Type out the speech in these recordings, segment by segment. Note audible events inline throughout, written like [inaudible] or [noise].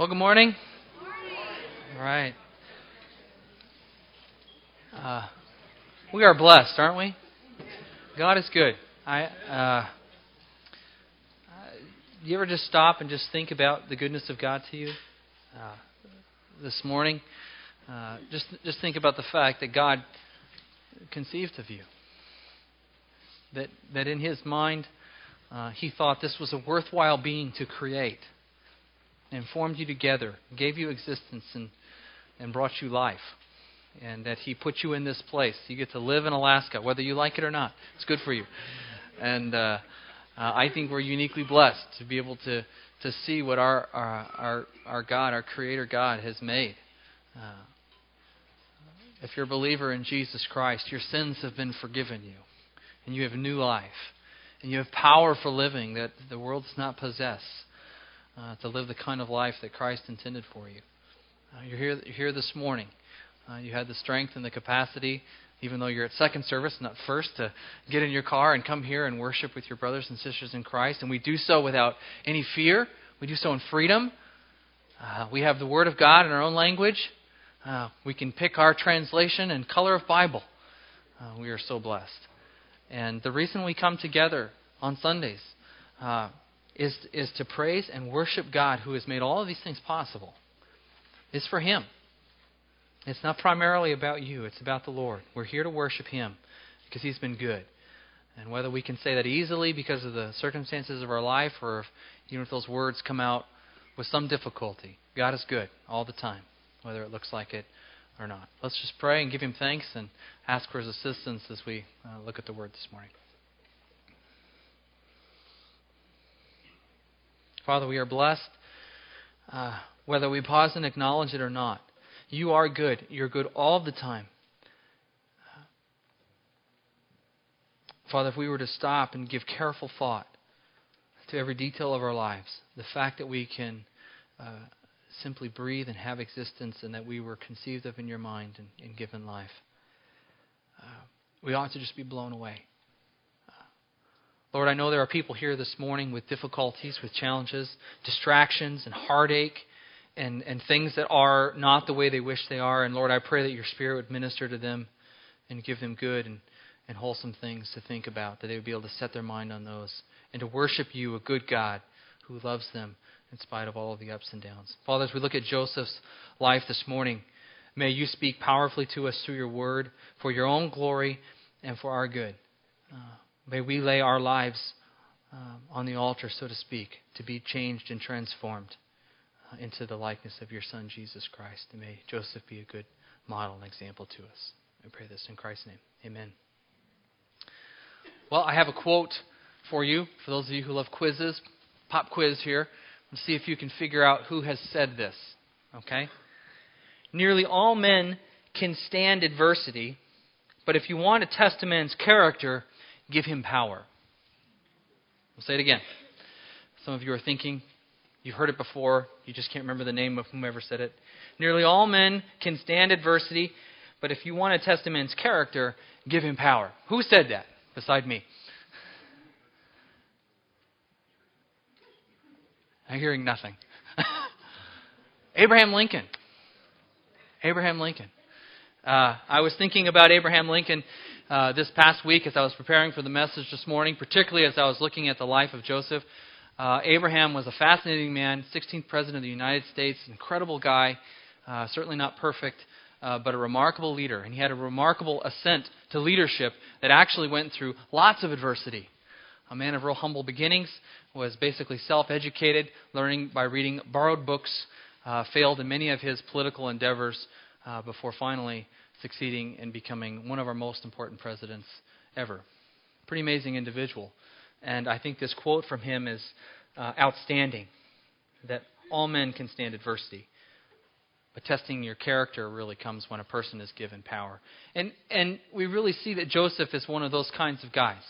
Well, good morning. Good morning. All right. Uh, we are blessed, aren't we? God is good. I. Uh, you ever just stop and just think about the goodness of God to you? Uh, this morning, uh, just just think about the fact that God conceived of you. That that in His mind, uh, He thought this was a worthwhile being to create, and formed you together, gave you existence, and and brought you life, and that He put you in this place. You get to live in Alaska, whether you like it or not. It's good for you, and. Uh, uh, I think we're uniquely blessed to be able to, to see what our, our, our, our God, our Creator God, has made. Uh, if you're a believer in Jesus Christ, your sins have been forgiven you, and you have new life, and you have power for living that the world does not possess, uh, to live the kind of life that Christ intended for you. Uh, you're, here, you're here this morning. Uh, you had the strength and the capacity even though you're at second service, not first, to get in your car and come here and worship with your brothers and sisters in Christ. And we do so without any fear. We do so in freedom. Uh, we have the Word of God in our own language. Uh, we can pick our translation and color of Bible. We are so blessed. And the reason we come together on Sundays uh, is, is to praise and worship God who has made all of these things possible. It's for Him. It's not primarily about you, it's about the Lord. We're here to worship Him because He's been good. And whether we can say that easily because of the circumstances of our life or if, even if those words come out with some difficulty, God is good all the time, whether it looks like it or not. Let's just pray and give Him thanks and ask for His assistance as we uh, look at the Word this morning. Father, we are blessed uh, whether we pause and acknowledge it or not. You are good. You're good all the time. Father, if we were to stop and give careful thought to every detail of our lives, the fact that we can uh, simply breathe and have existence and that we were conceived of in your mind and, and given life, uh, we ought to just be blown away. Lord, I know there are people here this morning with difficulties, with challenges, distractions, and heartache and, and things that are not the way they wish they are. And Lord, I pray that your Spirit would minister to them and give them good and, and wholesome things to think about, that they would be able to set their mind on those and to worship you, a good God who loves them in spite of all of the ups and downs. Father, as we look at Joseph's life this morning, may you speak powerfully to us through your word for your own glory and for our good. Uh, may we lay our lives um, on the altar, so to speak, to be changed and transformed into the likeness of your Son, Jesus Christ. And may Joseph be a good model and example to us. I pray this in Christ's name. Amen. Well, I have a quote for you, for those of you who love quizzes. Pop quiz here. Let's see if you can figure out who has said this. Okay? Nearly all men can stand adversity, but if you want to test a man's character, give him power. We'll say it again. Some of you are thinking, You've heard it before. You just can't remember the name of whomever said it. Nearly all men can stand adversity, but if you want to test a man's character, give him power. Who said that beside me? I'm hearing nothing. [laughs] Abraham Lincoln. Abraham Lincoln. Uh, I was thinking about Abraham Lincoln uh, this past week as I was preparing for the message this morning, particularly as I was looking at the life of Joseph. Uh, Abraham was a fascinating man, 16th president of the United States, incredible guy, uh, certainly not perfect, uh, but a remarkable leader. And he had a remarkable ascent to leadership that actually went through lots of adversity. A man of real humble beginnings, was basically self educated, learning by reading borrowed books, uh, failed in many of his political endeavors uh, before finally succeeding in becoming one of our most important presidents ever. Pretty amazing individual. And I think this quote from him is uh, outstanding that all men can stand adversity. But testing your character really comes when a person is given power. And, and we really see that Joseph is one of those kinds of guys.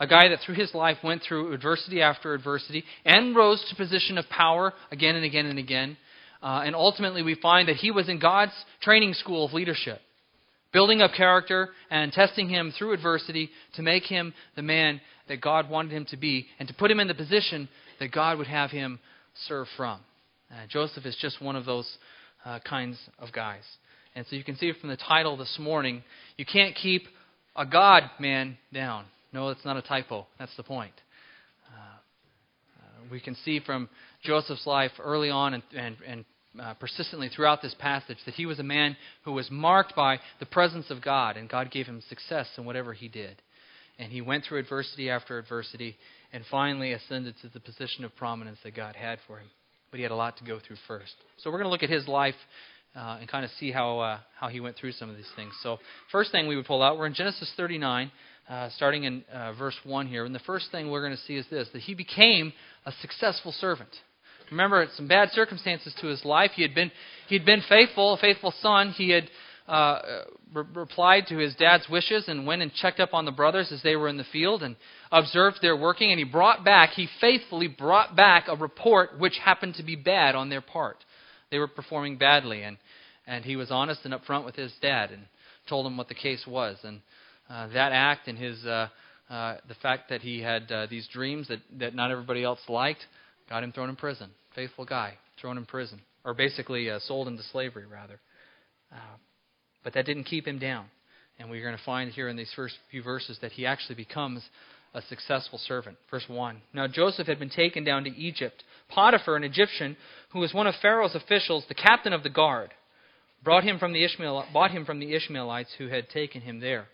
A guy that through his life went through adversity after adversity and rose to position of power again and again and again. Uh, and ultimately, we find that he was in God's training school of leadership, building up character and testing him through adversity to make him the man that God wanted him to be and to put him in the position that God would have him serve from. Uh, Joseph is just one of those uh, kinds of guys. And so you can see from the title this morning, you can't keep a God man down. No, that's not a typo. That's the point. Uh, uh, we can see from Joseph's life early on and, and, and uh, persistently throughout this passage that he was a man who was marked by the presence of God, and God gave him success in whatever he did. And he went through adversity after adversity and finally ascended to the position of prominence that God had for him. But he had a lot to go through first. So we're going to look at his life uh, and kind of see how, uh, how he went through some of these things. So, first thing we would pull out, we're in Genesis 39, uh, starting in uh, verse 1 here. And the first thing we're going to see is this that he became a successful servant. Remember, some bad circumstances to his life. He had been, he had been faithful, a faithful son. He had uh, re- replied to his dad's wishes and went and checked up on the brothers as they were in the field and observed their working. And he brought back, he faithfully brought back a report which happened to be bad on their part. They were performing badly. And, and he was honest and upfront with his dad and told him what the case was. And uh, that act and his, uh, uh, the fact that he had uh, these dreams that, that not everybody else liked got him thrown in prison. Faithful guy, thrown in prison. Or basically uh, sold into slavery, rather. Uh, but that didn't keep him down. And we're going to find here in these first few verses that he actually becomes a successful servant. Verse 1. Now Joseph had been taken down to Egypt. Potiphar, an Egyptian, who was one of Pharaoh's officials, the captain of the guard, brought him from the Ishmael, bought him from the Ishmaelites who had taken him there.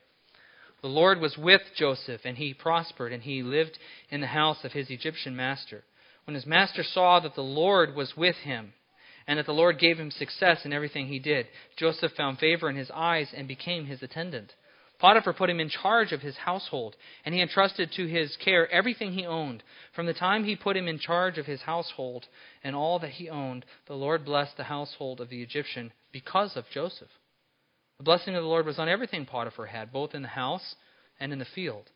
The Lord was with Joseph, and he prospered, and he lived in the house of his Egyptian master. When his master saw that the Lord was with him, and that the Lord gave him success in everything he did. Joseph found favor in his eyes and became his attendant. Potiphar put him in charge of his household, and he entrusted to his care everything he owned. From the time he put him in charge of his household and all that he owned, the Lord blessed the household of the Egyptian because of Joseph. The blessing of the Lord was on everything Potiphar had, both in the house and in the field.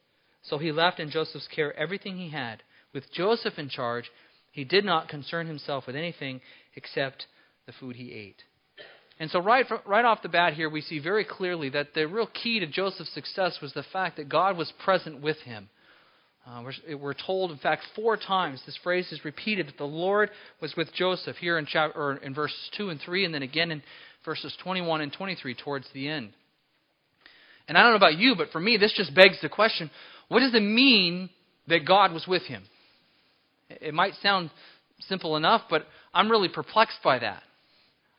So he left in Joseph's care everything he had. With Joseph in charge, he did not concern himself with anything except the food he ate. And so, right, right off the bat here, we see very clearly that the real key to Joseph's success was the fact that God was present with him. Uh, we're, we're, told, in fact, four times this phrase is repeated that the Lord was with Joseph here in, chapter, in verses 2 and 3, and then again in verses 21 and 23 towards the end. And I don't know about you, but for me, this just begs the question what does it mean that God was with him? It might sound simple enough, but I'm really perplexed by that.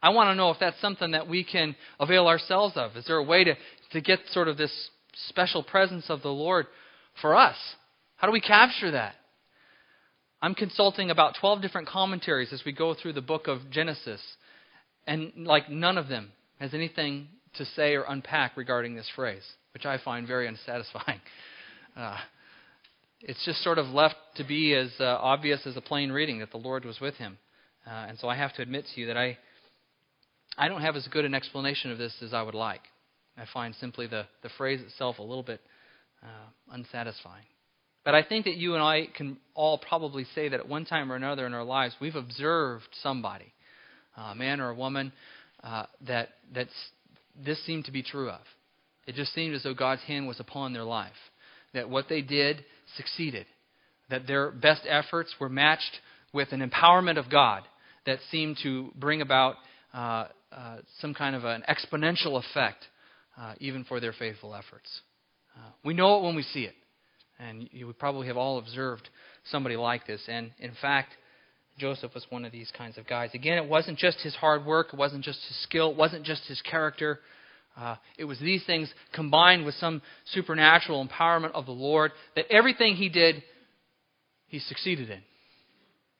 I want to know if that's something that we can avail ourselves of. Is there a way to, to get sort of this special presence of the Lord for us? How do we capture that? I'm consulting about 12 different commentaries as we go through the book of Genesis, and like none of them has anything to say or unpack regarding this phrase, which I find very unsatisfying. [laughs] Uh, it's just sort of left to be as uh, obvious as a plain reading that the Lord was with him. Uh, and so I have to admit to you that I, I don't have as good an explanation of this as I would like. I find simply the, the phrase itself a little bit uh, unsatisfying. But I think that you and I can all probably say that at one time or another in our lives, we've observed somebody, a man or a woman, uh, that that's, this seemed to be true of. It just seemed as though God's hand was upon their life. That what they did succeeded, that their best efforts were matched with an empowerment of God that seemed to bring about uh, uh, some kind of an exponential effect, uh, even for their faithful efforts. Uh, we know it when we see it, and you would probably have all observed somebody like this. And in fact, Joseph was one of these kinds of guys. Again, it wasn't just his hard work, it wasn't just his skill, it wasn't just his character. Uh, it was these things combined with some supernatural empowerment of the Lord that everything he did, he succeeded in.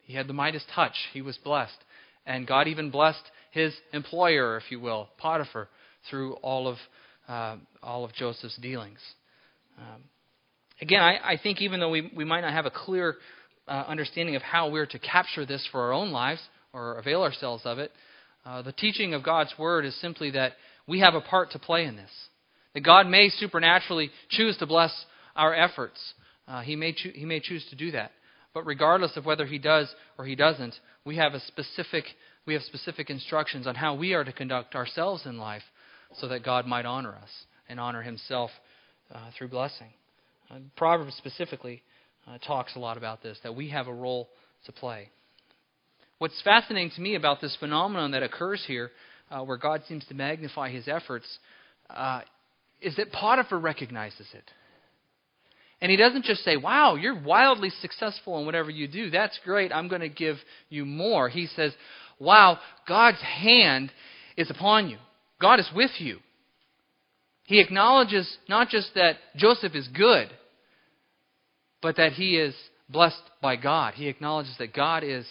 He had the Midas touch. He was blessed. And God even blessed his employer, if you will, Potiphar, through all of, uh, all of Joseph's dealings. Um, again, I, I, think even though we, we might not have a clear uh, understanding of how we're to capture this for our own lives or avail ourselves of it, uh, the teaching of God's Word is simply that we have a part to play in this. That God may supernaturally choose to bless our efforts. Uh, he, may cho- he may choose to do that. But regardless of whether He does or He doesn't, we have a specific we have specific instructions on how we are to conduct ourselves in life, so that God might honor us and honor Himself uh, through blessing. Uh, Proverbs specifically uh, talks a lot about this that we have a role to play. What's fascinating to me about this phenomenon that occurs here, uh, where God seems to magnify his efforts, uh, is that Potiphar recognizes it. And he doesn't just say, Wow, you're wildly successful in whatever you do. That's great. I'm going to give you more. He says, Wow, God's hand is upon you, God is with you. He acknowledges not just that Joseph is good, but that he is blessed by God. He acknowledges that God is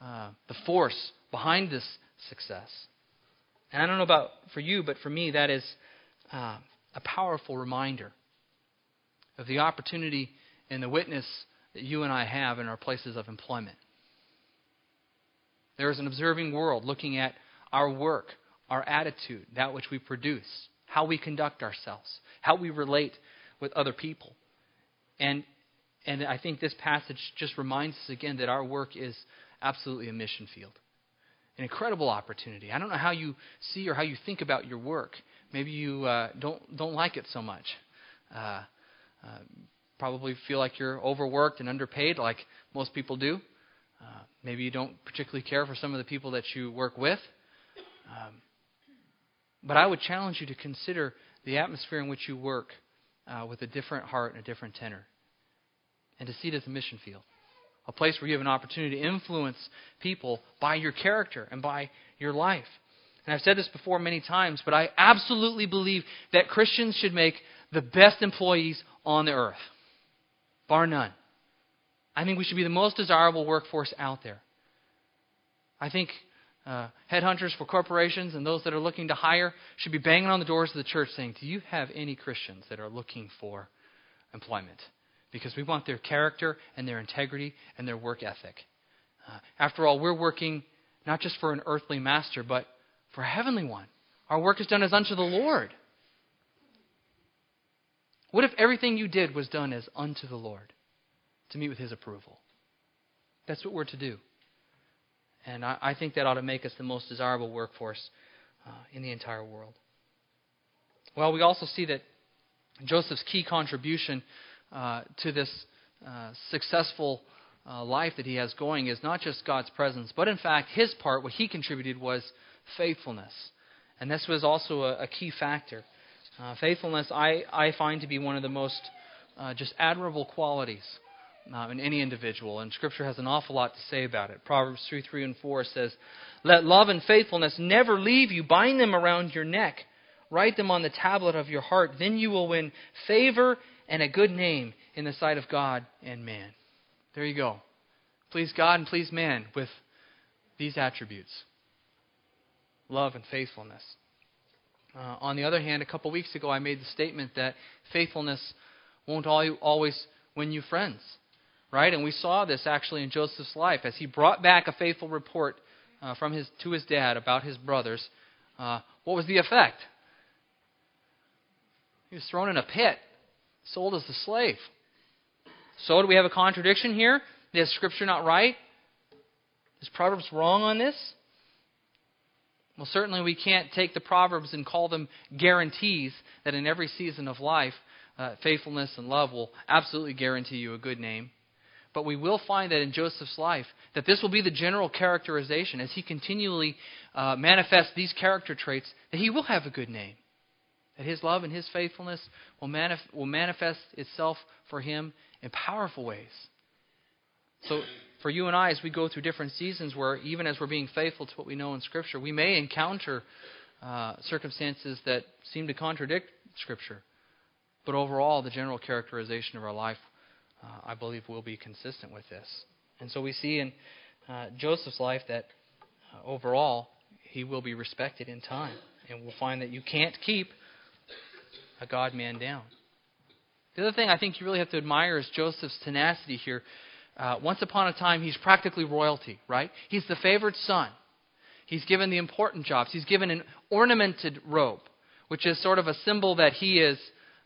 uh, the force behind this success. And I don't know about for you, but for me, that is uh, a powerful reminder of the opportunity and the witness that you and I have in our places of employment. There is an observing world looking at our work, our attitude, that which we produce, how we conduct ourselves, how we relate with other people. And, and I think this passage just reminds us again that our work is absolutely a mission field. An incredible opportunity. I don't know how you see or how you think about your work. Maybe you uh, don't, don't like it so much. Uh, uh, probably feel like you're overworked and underpaid, like most people do. Uh, maybe you don't particularly care for some of the people that you work with. Um, but I would challenge you to consider the atmosphere in which you work uh, with a different heart and a different tenor, and to see it as a mission field, a place where you have an opportunity to influence people by your character and by your life. And I've said this before many times, but I absolutely believe that Christians should make the best employees on the earth, bar none. I think we should be the most desirable workforce out there. I think uh, headhunters for corporations and those that are looking to hire should be banging on the doors of the church saying, Do you have any Christians that are looking for employment? Because we want their character and their integrity and their work ethic. Uh, after all, we're working not just for an earthly master, but for a heavenly one. Our work is done as unto the Lord. What if everything you did was done as unto the Lord to meet with His approval? That's what we're to do. And I, I think that ought to make us the most desirable workforce uh, in the entire world. Well, we also see that Joseph's key contribution uh, to this uh, successful uh, life that he has going is not just God's presence, but in fact, his part, what he contributed was faithfulness. And this was also a, a key factor. Uh, faithfulness, I, I find to be one of the most uh, just admirable qualities uh, in any individual, and Scripture has an awful lot to say about it. Proverbs 3 3 and 4 says, Let love and faithfulness never leave you. Bind them around your neck, write them on the tablet of your heart. Then you will win favor and a good name in the sight of God and man. There you go. Please God and please man with these attributes love and faithfulness. Uh, on the other hand, a couple weeks ago, I made the statement that faithfulness won't always win you friends, right? And we saw this actually in Joseph's life as he brought back a faithful report uh, from his to his dad about his brothers. Uh, what was the effect? He was thrown in a pit, sold as a slave. So, do we have a contradiction here? Is Scripture not right? Is Proverbs wrong on this? Well, certainly we can't take the Proverbs and call them guarantees that in every season of life, uh, faithfulness and love will absolutely guarantee you a good name. But we will find that in Joseph's life, that this will be the general characterization as he continually uh, manifests these character traits, that he will have a good name. That his love and his faithfulness will, manif- will manifest itself for him in powerful ways. So for you and I, as we go through different seasons where, even as we're being faithful to what we know in Scripture, we may encounter uh, circumstances that seem to contradict Scripture. But overall, the general characterization of our life, uh, I believe, will be consistent with this. And so we see in uh, Joseph's life that uh, overall, he will be respected in time. And we'll find that you can't keep a God man down. The other thing I think you really have to admire is Joseph's tenacity here. Uh, once upon a time, he's practically royalty, right? He's the favored son. He's given the important jobs. He's given an ornamented robe, which is sort of a symbol that he is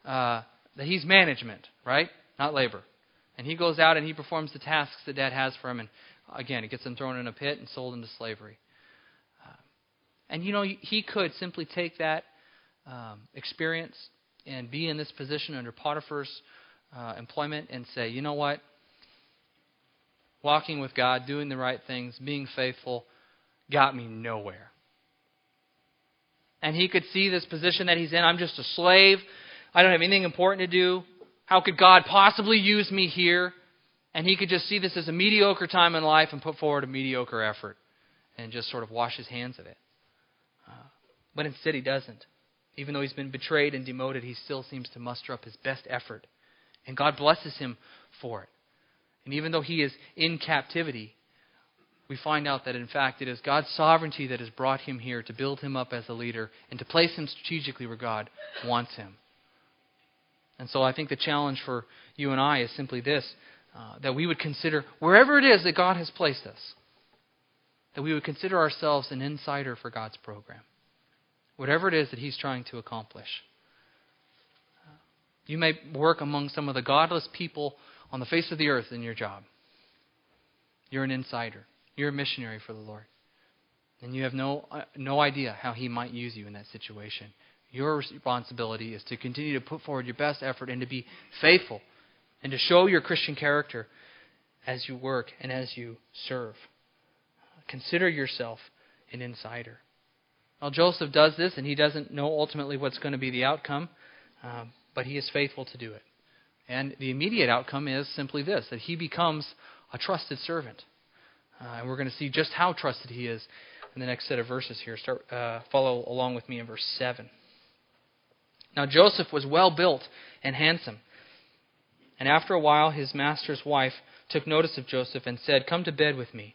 uh, that he's management, right? Not labor. And he goes out and he performs the tasks that dad has for him, and again, he gets him thrown in a pit and sold into slavery. Uh, and you know, he could simply take that um, experience and be in this position under Potiphar's uh, employment and say, you know what? walking with God, doing the right things, being faithful, got me nowhere. And he could see this position that he's in. I'm just a slave. I don't have anything important to do. How could God possibly use me here? And he could just see this as a mediocre time in life and put forward a mediocre effort and just sort of wash his hands of it. Uh, but instead, he doesn't. Even though he's been betrayed and demoted, he still seems to muster up his best effort. And God blesses him for it. And even though he is in captivity, we find out that in fact it is God's sovereignty that has brought him here to build him up as a leader and to place him strategically where God wants him. And so I think the challenge for you and I is simply this uh, that we would consider, wherever it is that God has placed us, that we would consider ourselves an insider for God's program. Whatever it is that He's trying to accomplish. You may work among some of the godless people on the face of the earth in your job. You're an insider. You're a missionary for the Lord. And you have no, uh, no idea how He might use you in that situation. Your responsibility is to continue to put forward your best effort and to be faithful and to show your Christian character as you work and as you serve. Consider yourself an insider. Well, Joseph does this, and he doesn't know ultimately what's going to be the outcome, um, but he is faithful to do it. And the immediate outcome is simply this that he becomes a trusted servant. Uh, and we're going to see just how trusted he is in the next set of verses here. Start uh, follow along with me in verse 7. Now Joseph was well built and handsome. And after a while his master's wife took notice of Joseph and said, Come to bed with me.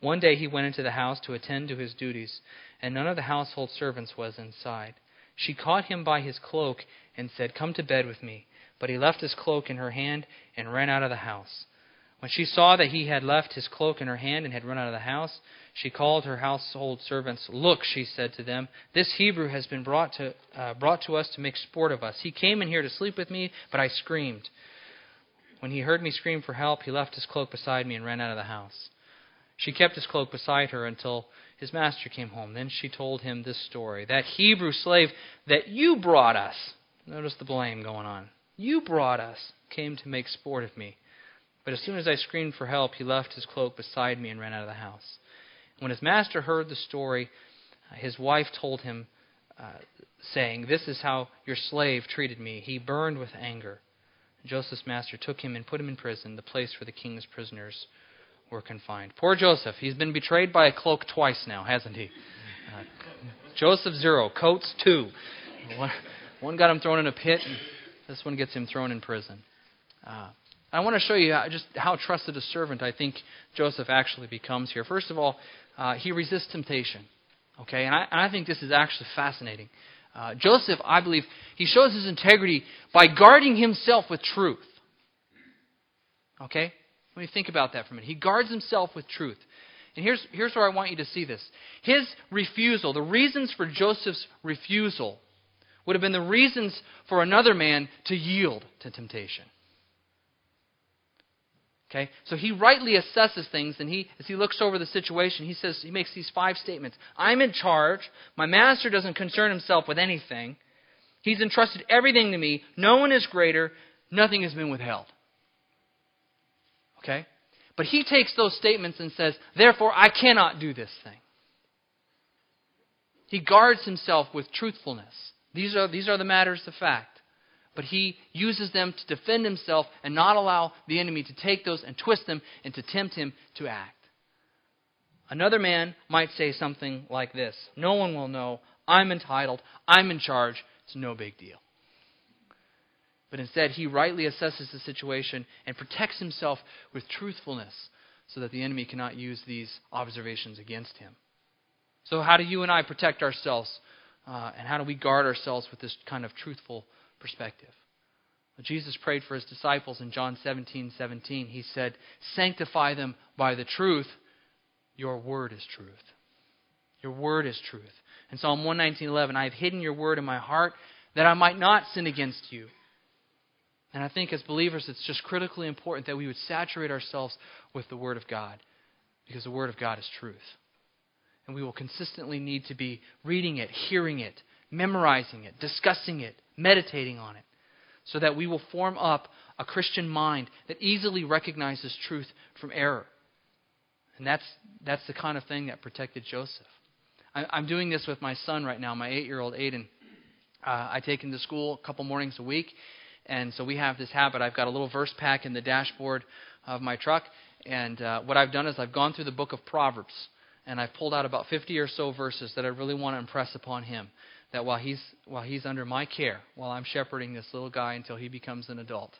One day he went into the house to attend to his duties, and none of the household servants was inside. She caught him by his cloak and said, Come to bed with me. But he left his cloak in her hand and ran out of the house. When she saw that he had left his cloak in her hand and had run out of the house, she called her household servants. Look, she said to them, this Hebrew has been brought to, uh, brought to us to make sport of us. He came in here to sleep with me, but I screamed. When he heard me scream for help, he left his cloak beside me and ran out of the house. She kept his cloak beside her until his master came home. Then she told him this story That Hebrew slave that you brought us, notice the blame going on, you brought us, came to make sport of me. But as soon as I screamed for help, he left his cloak beside me and ran out of the house. When his master heard the story, uh, his wife told him, uh, saying, This is how your slave treated me. He burned with anger. Joseph's master took him and put him in prison, the place where the king's prisoners were confined. Poor Joseph. He's been betrayed by a cloak twice now, hasn't he? Uh, Joseph zero, coats two. One, one, got him thrown in a pit, this one gets him thrown in prison. Uh, I want to show you just how trusted a servant I think Joseph actually becomes here. First of all, uh, he resists temptation. Okay, and I, and I think this is actually fascinating. Uh, Joseph, I believe, he shows his integrity by guarding himself with truth. Okay? Let me think about that for a minute. He guards himself with truth. And here's, here's where I want you to see this. His refusal, the reasons for Joseph's refusal, would have been the reasons for another man to yield to temptation. Okay? So he rightly assesses things, and he, as he looks over the situation, he says, he makes these five statements. I'm in charge. My master doesn't concern himself with anything. He's entrusted everything to me. No one is greater. Nothing has been withheld. Okay? But he takes those statements and says, Therefore, I cannot do this thing. He guards himself with truthfulness. These are, these are the matters of fact. But he uses them to defend himself and not allow the enemy to take those and twist them and to tempt him to act. Another man might say something like this No one will know. I'm entitled. I'm in charge. It's no big deal. But instead, he rightly assesses the situation and protects himself with truthfulness so that the enemy cannot use these observations against him. So, how do you and I protect ourselves? Uh, and how do we guard ourselves with this kind of truthful perspective? Well, Jesus prayed for his disciples in John 17 17. He said, Sanctify them by the truth. Your word is truth. Your word is truth. In Psalm 119.11, I have hidden your word in my heart that I might not sin against you. And I think as believers, it's just critically important that we would saturate ourselves with the Word of God because the Word of God is truth. And we will consistently need to be reading it, hearing it, memorizing it, discussing it, meditating on it, so that we will form up a Christian mind that easily recognizes truth from error. And that's, that's the kind of thing that protected Joseph. I, am doing this with my son right now, my eight year old Aiden. Uh, I take him to school a couple mornings a week, and so we have this habit. I've got a little verse pack in the dashboard of my truck, and uh, what I've done is I've gone through the book of Proverbs, and I've pulled out about 50 or so verses that I really want to impress upon him. That while he's while he's under my care, while I'm shepherding this little guy until he becomes an adult,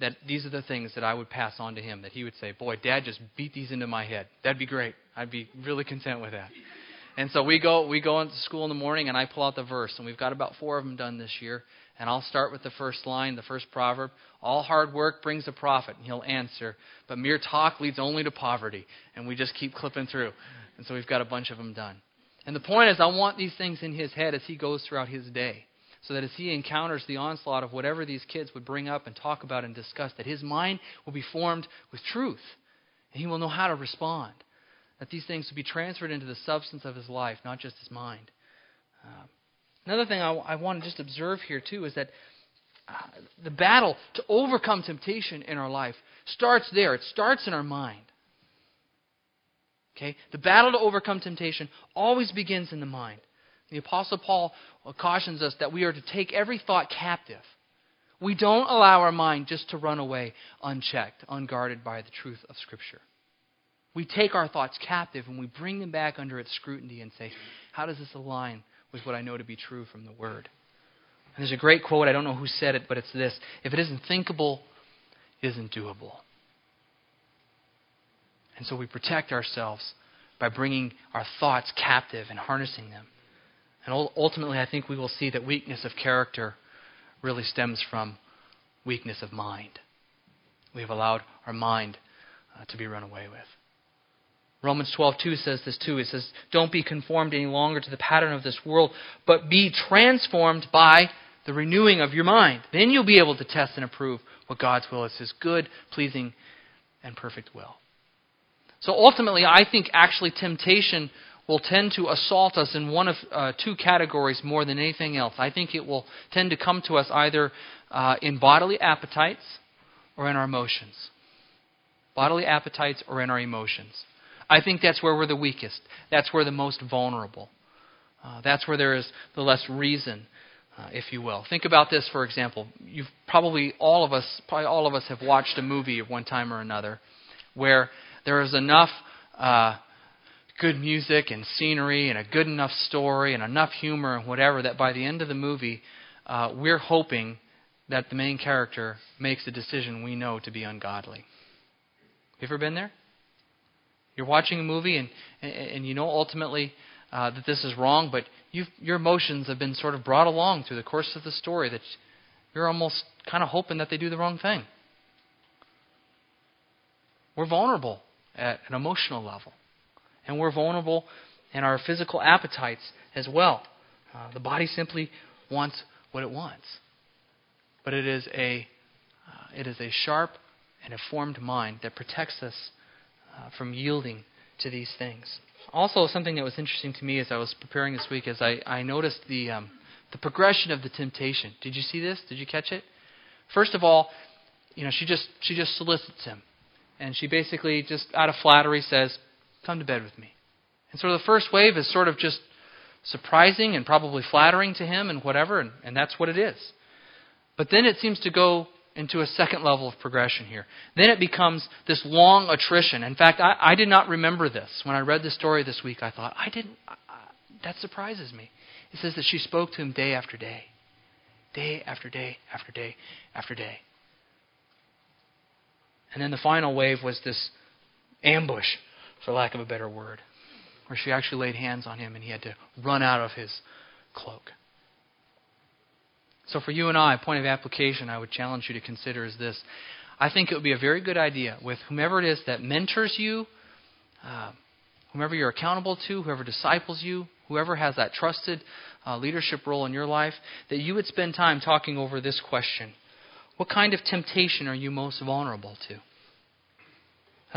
that these are the things that I would pass on to him. That he would say, "Boy, Dad just beat these into my head. That'd be great. I'd be really content with that." And so we go we go into school in the morning, and I pull out the verse, and we've got about four of them done this year. And I'll start with the first line, the first proverb. All hard work brings a profit. And he'll answer, but mere talk leads only to poverty. And we just keep clipping through. And so we've got a bunch of them done. And the point is, I want these things in his head as he goes throughout his day. So that as he encounters the onslaught of whatever these kids would bring up and talk about and discuss, that his mind will be formed with truth. And he will know how to respond. That these things would be transferred into the substance of his life, not just his mind. Uh, another thing I, I want to just observe here, too, is that uh, the battle to overcome temptation in our life starts there. It starts in our mind. Okay? The battle to overcome temptation always begins in the mind. The Apostle Paul cautions us that we are to take every thought captive. We don't allow our mind just to run away unchecked, unguarded by the truth of Scripture. We take our thoughts captive and we bring them back under its scrutiny and say, how does this align with what I know to be true from the Word? And there's a great quote, I don't know who said it, but it's this If it isn't thinkable, it isn't doable. And so we protect ourselves by bringing our thoughts captive and harnessing them. And ultimately, I think we will see that weakness of character really stems from weakness of mind. We have allowed our mind uh, to be run away with. Romans 12:2 says this too. It says, "Don't be conformed any longer to the pattern of this world, but be transformed by the renewing of your mind. Then you'll be able to test and approve what God's will is, His good, pleasing, and perfect will." So ultimately, I think actually temptation will tend to assault us in one of uh, two categories more than anything else. I think it will tend to come to us either uh, in bodily appetites or in our emotions. Bodily appetites or in our emotions. I think that's where we're the weakest. That's where the most vulnerable. Uh, that's where there is the less reason, uh, if you will. Think about this, for example. You've probably all of us, probably all of us, have watched a movie at one time or another where there is enough uh, good music and scenery and a good enough story and enough humor and whatever that by the end of the movie, uh, we're hoping that the main character makes a decision we know to be ungodly. You ever been there? You're watching a movie and and, you know ultimately uh, that this is wrong, but your emotions have been sort of brought along through the course of the story that you're almost kind of hoping that they do the wrong thing. We're vulnerable at an emotional level. And we're vulnerable in our physical appetites as well. Uh, the body simply wants what it wants. But it is a, uh, it is a sharp and informed mind that protects us uh, from yielding to these things. Also, something that was interesting to me as I was preparing this week is I, I noticed the, um, the progression of the temptation. Did you see this? Did you catch it? First of all, you know, she just she just solicits him and she basically just out of flattery says, "Come to bed with me." And so the first wave is sort of just surprising and probably flattering to him and whatever, and, and that's what it is. But then it seems to go into a second level of progression here. Then it becomes this long attrition. In fact, I, I did not remember this. When I read the story this week, I thought, I didn't, I, that surprises me. It says that she spoke to him day after day, day after day after day after day. And then the final wave was this ambush, for lack of a better word, where she actually laid hands on him and he had to run out of his cloak. So, for you and I, a point of application I would challenge you to consider is this. I think it would be a very good idea with whomever it is that mentors you. Uh, whomever you're accountable to, whoever disciples you, whoever has that trusted uh, leadership role in your life, that you would spend time talking over this question What kind of temptation are you most vulnerable to? In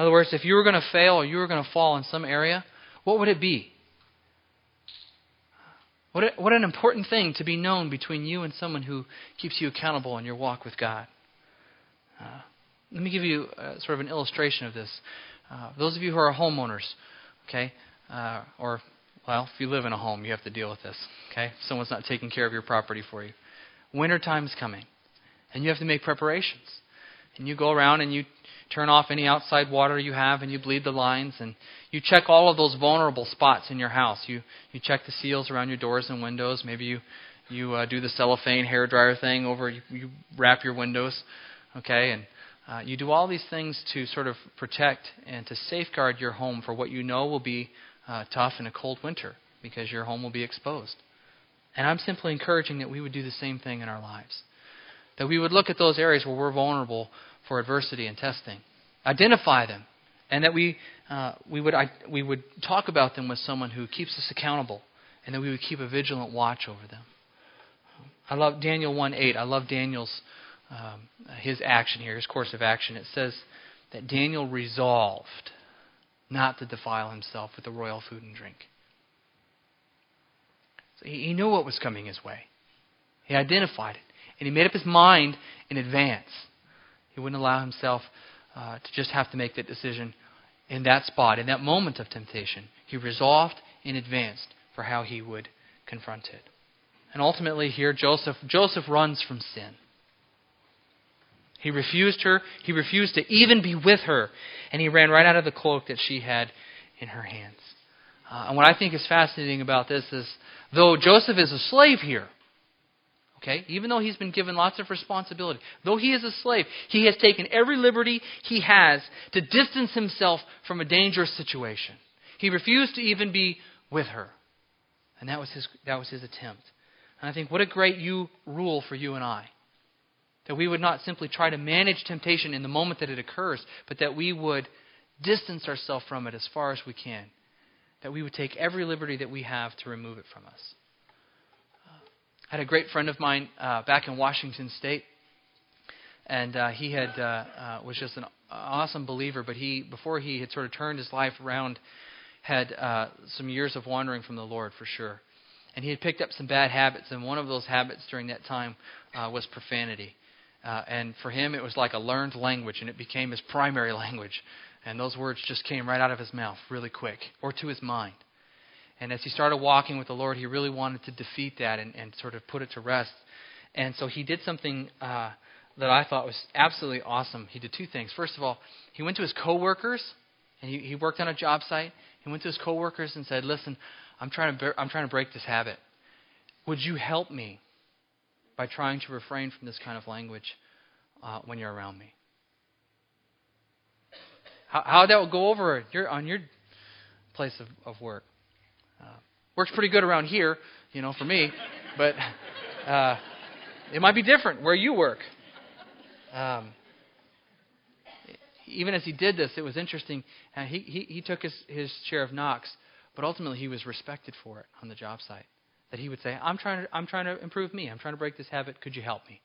other words, if you were going to fail or you were going to fall in some area, what would it be? What, a, what an important thing to be known between you and someone who keeps you accountable in your walk with God. Uh, let me give you uh, sort of an illustration of this. Uh, those of you who are homeowners, okay, uh, or well, if you live in a home, you have to deal with this. Okay, someone's not taking care of your property for you. Winter time is coming, and you have to make preparations. And you go around and you turn off any outside water you have, and you bleed the lines, and you check all of those vulnerable spots in your house. You you check the seals around your doors and windows. Maybe you you uh, do the cellophane hair dryer thing over. You, you wrap your windows, okay, and uh, you do all these things to sort of protect and to safeguard your home for what you know will be uh, tough in a cold winter because your home will be exposed. And I'm simply encouraging that we would do the same thing in our lives. That we would look at those areas where we're vulnerable for adversity and testing, identify them, and that we, uh, we, would, I, we would talk about them with someone who keeps us accountable, and that we would keep a vigilant watch over them. I love Daniel 1 8. I love Daniel's um, his action here, his course of action. It says that Daniel resolved not to defile himself with the royal food and drink. So he, he knew what was coming his way. He identified it, and he made up his mind in advance. He wouldn't allow himself uh, to just have to make that decision in that spot, in that moment of temptation. He resolved in advance for how he would confront it. And ultimately, here, Joseph, Joseph runs from sin. He refused her. He refused to even be with her. And he ran right out of the cloak that she had in her hands. Uh, and what I think is fascinating about this is, though Joseph is a slave here, okay, even though he's been given lots of responsibility, though he is a slave, he has taken every liberty he has to distance himself from a dangerous situation. He refused to even be with her. And that was his, that was his attempt. And I think what a great you rule for you and I. That we would not simply try to manage temptation in the moment that it occurs, but that we would distance ourselves from it as far as we can. That we would take every liberty that we have to remove it from us. Had a great friend of mine uh, back in Washington State, and uh, he had uh, uh was just an awesome believer. But he, before he had sort of turned his life around, had uh, some years of wandering from the Lord for sure. And he had picked up some bad habits, and one of those habits during that time uh, was profanity. And for him, it was like a learned language, and it became his primary [laughs] language. And those words just came right out of his mouth really quick, or to his mind. And as he started walking with the Lord, he really wanted to defeat that and, and sort of put it to rest. And so he did something uh, that I thought was absolutely awesome. He did two things. First of all, he went to his coworkers, and he, he worked on a job site. He went to his coworkers and said, "Listen, I'm trying to I'm trying to break this habit. Would you help me by trying to refrain from this kind of language uh, when you're around me. How, how that will go over your, on your place of, of work. Uh, works pretty good around here, you know, for me, but uh, it might be different where you work. Um, even as he did this, it was interesting. Uh, he, he, he took his, his share of knocks, but ultimately he was respected for it on the job site that he would say, I'm trying, to, I'm trying to improve me. I'm trying to break this habit. Could you help me?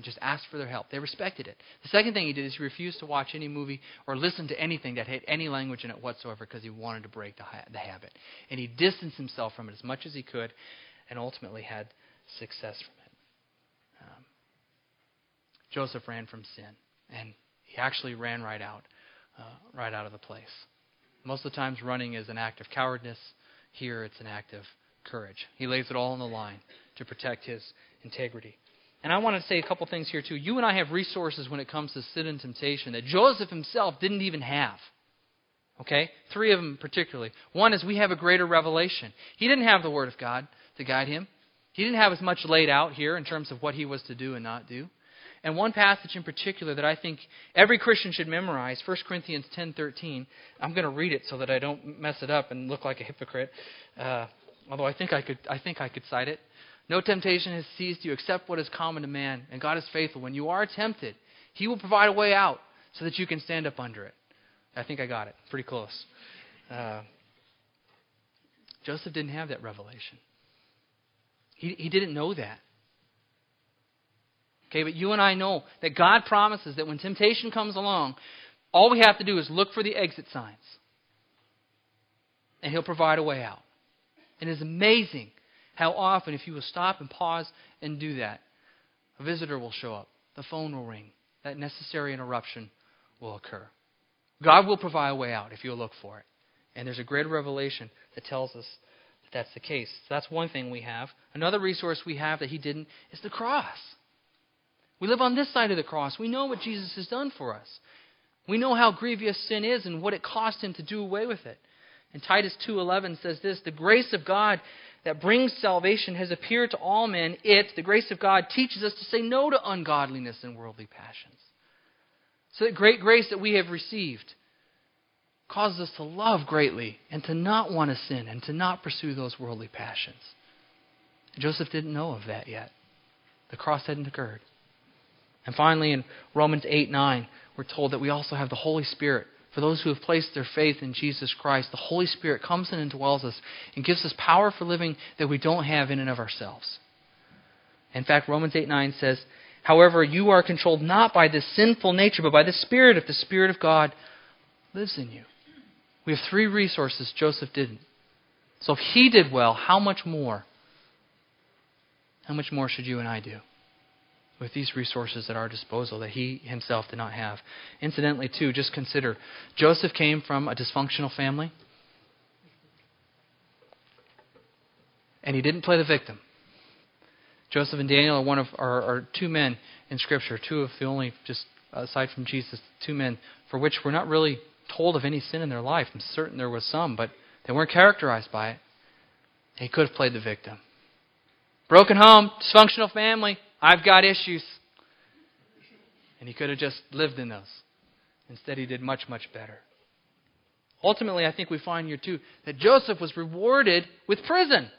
And just asked for their help. They respected it. The second thing he did is he refused to watch any movie or listen to anything that had any language in it whatsoever because he wanted to break the, ha- the habit. And he distanced himself from it as much as he could and ultimately had success from it. Um, Joseph ran from sin, and he actually ran right out, uh, right out of the place. Most of the times, running is an act of cowardness. Here, it's an act of courage. He lays it all on the line to protect his integrity. And I want to say a couple things here, too. You and I have resources when it comes to sin and temptation that Joseph himself didn't even have. Okay? Three of them particularly. One is we have a greater revelation. He didn't have the Word of God to guide him, he didn't have as much laid out here in terms of what he was to do and not do. And one passage in particular that I think every Christian should memorize, 1 Corinthians 10:13. I'm going to read it so that I don't mess it up and look like a hypocrite. Uh, Although I think I could, I think I could cite it. No temptation has seized you except what is common to man, and God is faithful. When you are tempted, He will provide a way out so that you can stand up under it. I think I got it. Pretty close. Uh, Joseph didn't have that revelation. He, he didn't know that. Okay, but you and I know that God promises that when temptation comes along, all we have to do is look for the exit signs. And He'll provide a way out. And it's amazing how often, if you will stop and pause and do that, a visitor will show up, the phone will ring, that necessary interruption will occur. God will provide a way out if you'll look for it. And there's a great revelation that tells us that that's the case. So that's one thing we have. Another resource we have that he didn't is the cross. We live on this side of the cross. We know what Jesus has done for us. We know how grievous sin is and what it cost him to do away with it. And Titus 2:11 says this, "The grace of God that brings salvation has appeared to all men. It, the grace of God, teaches us to say no to ungodliness and worldly passions." So that great grace that we have received causes us to love greatly and to not want to sin and to not pursue those worldly passions. Joseph didn't know of that yet. The cross hadn't occurred. And finally, in Romans 8 9, we're told that we also have the Holy Spirit. For those who have placed their faith in Jesus Christ, the Holy Spirit comes in and dwells us and gives us power for living that we don't have in and of ourselves. In fact, Romans 8 9 says, However, you are controlled not by this sinful nature, but by the Spirit, if the Spirit of God lives in you. We have three resources Joseph didn't. So if he did well, how much more? How much more should you and I do? With these resources at our disposal that he himself did not have. Incidentally, too, just consider Joseph came from a dysfunctional family, and he didn't play the victim. Joseph and Daniel are one of are, are two men in Scripture, two of the only, just aside from Jesus, two men for which we're not really told of any sin in their life. I'm certain there was some, but they weren't characterized by it. He could have played the victim. Broken home, dysfunctional family, I've got issues. And he could have just lived in those. Instead, he did much, much better. Ultimately, I think we find here too that Joseph was rewarded with prison.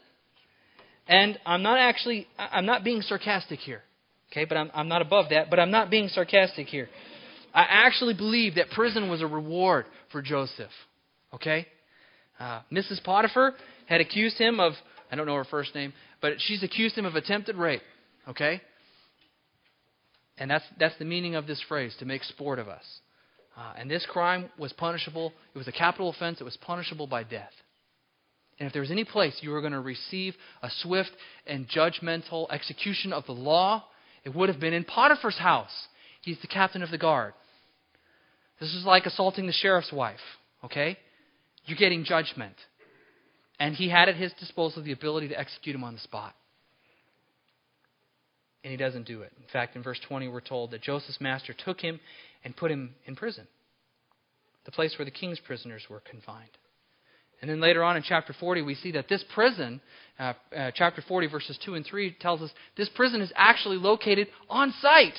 And I'm not actually, I'm not being sarcastic here. Okay, but I'm, I'm not above that, but I'm not being sarcastic here. I actually believe that prison was a reward for Joseph. Okay? Uh, Mrs. Potiphar had accused him of, I don't know her first name, but she's accused him of attempted rape. Okay? And that's, that's the meaning of this phrase, to make sport of us. Uh, and this crime was punishable. It was a capital offense. It was punishable by death. And if there was any place you were going to receive a swift and judgmental execution of the law, it would have been in Potiphar's house. He's the captain of the guard. This is like assaulting the sheriff's wife, okay? You're getting judgment. And he had at his disposal the ability to execute him on the spot and he doesn't do it. In fact, in verse 20, we're told that Joseph's master took him and put him in prison, the place where the king's prisoners were confined. And then later on in chapter 40, we see that this prison, uh, uh, chapter 40, verses 2 and 3, tells us this prison is actually located on site.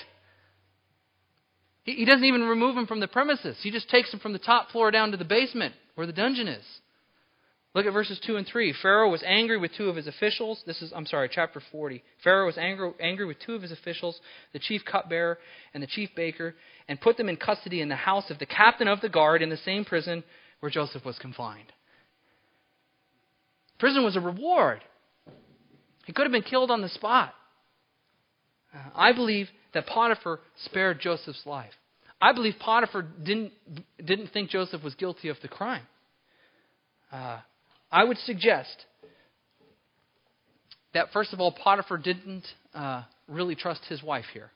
He, he doesn't even remove him from the premises, he just takes him from the top floor down to the basement where the dungeon is. Look at verses 2 and 3. Pharaoh was angry with two of his officials. This is, I'm sorry, chapter 40. Pharaoh was angry, angry with two of his officials, the chief cupbearer and the chief baker, and put them in custody in the house of the captain of the guard in the same prison where Joseph was confined. Prison was a reward. He could have been killed on the spot. Uh, I believe that Potiphar spared Joseph's life. I believe Potiphar didn't, didn't think Joseph was guilty of the crime. Uh, I would suggest that, first of all, Potiphar didn't uh, really trust his wife here.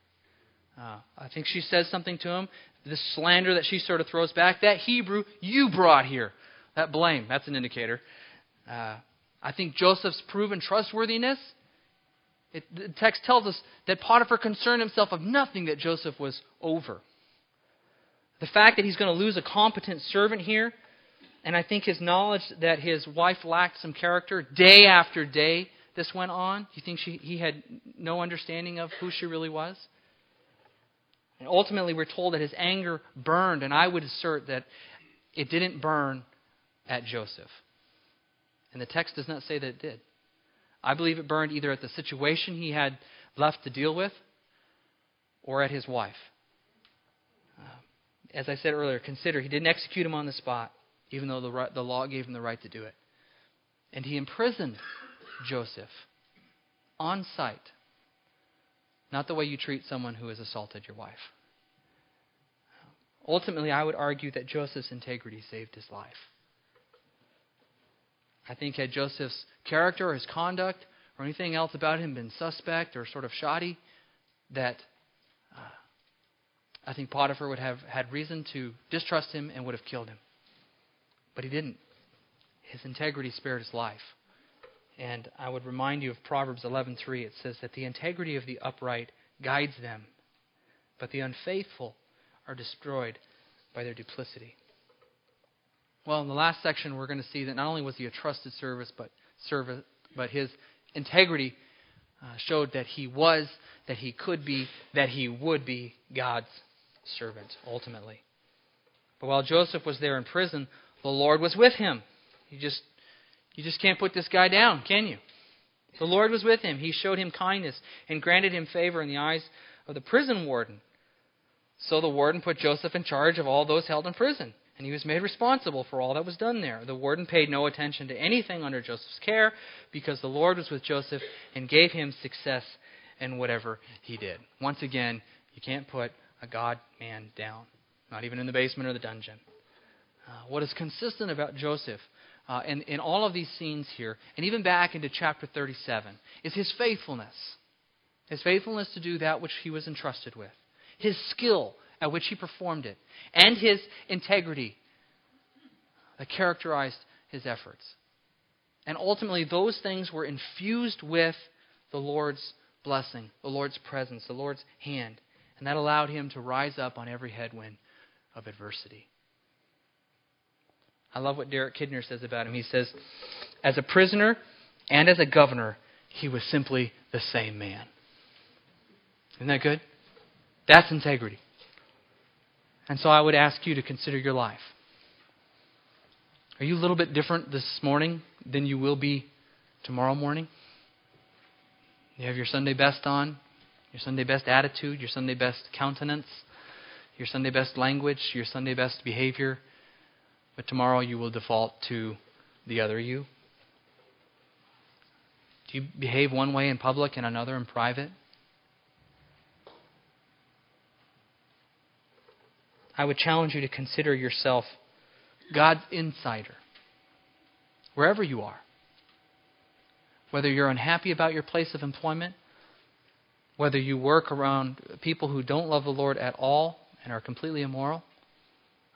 Uh, I think she says something to him. This slander that she sort of throws back, that Hebrew you brought here, that blame, that's an indicator. Uh, I think Joseph's proven trustworthiness. It, the text tells us that Potiphar concerned himself of nothing that Joseph was over. The fact that he's going to lose a competent servant here and I think his knowledge that his wife lacked some character, day after day, this went on. Do you think she, he had no understanding of who she really was? And ultimately, we're told that his anger burned, and I would assert that it didn't burn at Joseph. And the text does not say that it did. I believe it burned either at the situation he had left to deal with or at his wife. Uh, as I said earlier, consider he didn't execute him on the spot even though the, right, the law gave him the right to do it. And he imprisoned Joseph on site. Not the way you treat someone who has assaulted your wife. Ultimately, I would argue that Joseph's integrity saved his life. I think had Joseph's character or his conduct or anything else about him been suspect or sort of shoddy, that uh, I think Potiphar would have had reason to distrust him and would have killed him. But he didn't. His integrity spared his life. And I would remind you of Proverbs 11:3. It says that the integrity of the upright guides them, but the unfaithful are destroyed by their duplicity. Well, in the last section, we're going to see that not only was he a trusted service, but servant, but his integrity uh, showed that he was, that he could be, that he would be God's servant ultimately. But while Joseph was there in prison, the Lord was with him. You just you just can't put this guy down, can you? The Lord was with him. He showed him kindness and granted him favor in the eyes of the prison warden. So the warden put Joseph in charge of all those held in prison, and he was made responsible for all that was done there. The warden paid no attention to anything under Joseph's care because the Lord was with Joseph and gave him success in whatever he did. Once again, you can't put a God man down, not even in the basement or the dungeon. Uh, what is consistent about Joseph uh, in, in all of these scenes here, and even back into chapter 37, is his faithfulness. His faithfulness to do that which he was entrusted with, his skill at which he performed it, and his integrity that characterized his efforts. And ultimately, those things were infused with the Lord's blessing, the Lord's presence, the Lord's hand. And that allowed him to rise up on every headwind of adversity. I love what Derek Kidner says about him. He says, as a prisoner and as a governor, he was simply the same man. Isn't that good? That's integrity. And so I would ask you to consider your life. Are you a little bit different this morning than you will be tomorrow morning? You have your Sunday best on, your Sunday best attitude, your Sunday best countenance, your Sunday best language, your Sunday best behavior, but tomorrow you will default to the other you? Do you behave one way in public and another in private? I would challenge you to consider yourself God's insider, wherever you are. Whether you're unhappy about your place of employment, whether you work around people who don't love the Lord at all and are completely immoral,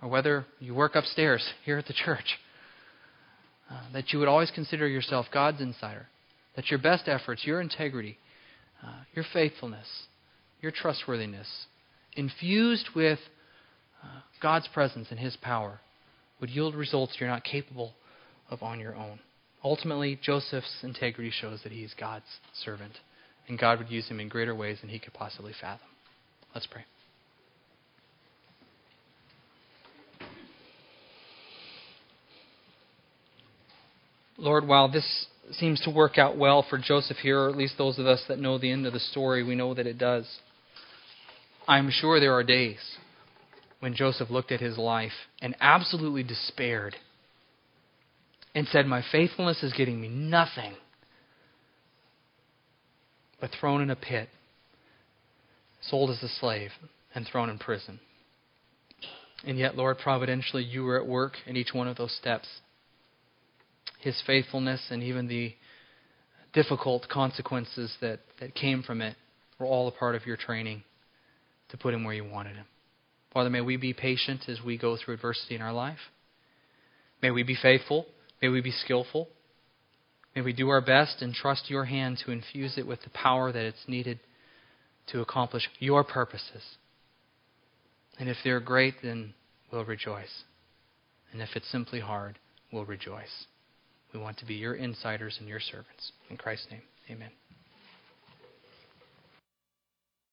or whether you work upstairs here at the church, uh, that you would always consider yourself God's insider, that your best efforts, your integrity, uh, your faithfulness, your trustworthiness, infused with uh, God's presence and His power, would yield results you're not capable of on your own. Ultimately, Joseph's integrity shows that he is God's servant and God would use him in greater ways than he could possibly fathom. Let's pray. Lord, while this seems to work out well for Joseph here, or at least those of us that know the end of the story, we know that it does. I'm sure there are days when Joseph looked at his life and absolutely despaired and said, My faithfulness is getting me nothing but thrown in a pit, sold as a slave, and thrown in prison. And yet, Lord, providentially, you were at work in each one of those steps. His faithfulness and even the difficult consequences that, that came from it were all a part of your training to put him where you wanted him. Father, may we be patient as we go through adversity in our life. May we be faithful. May we be skillful. May we do our best and trust your hand to infuse it with the power that it's needed to accomplish your purposes. And if they're great, then we'll rejoice. And if it's simply hard, we'll rejoice. We want to be your insiders and your servants. In Christ's name, amen.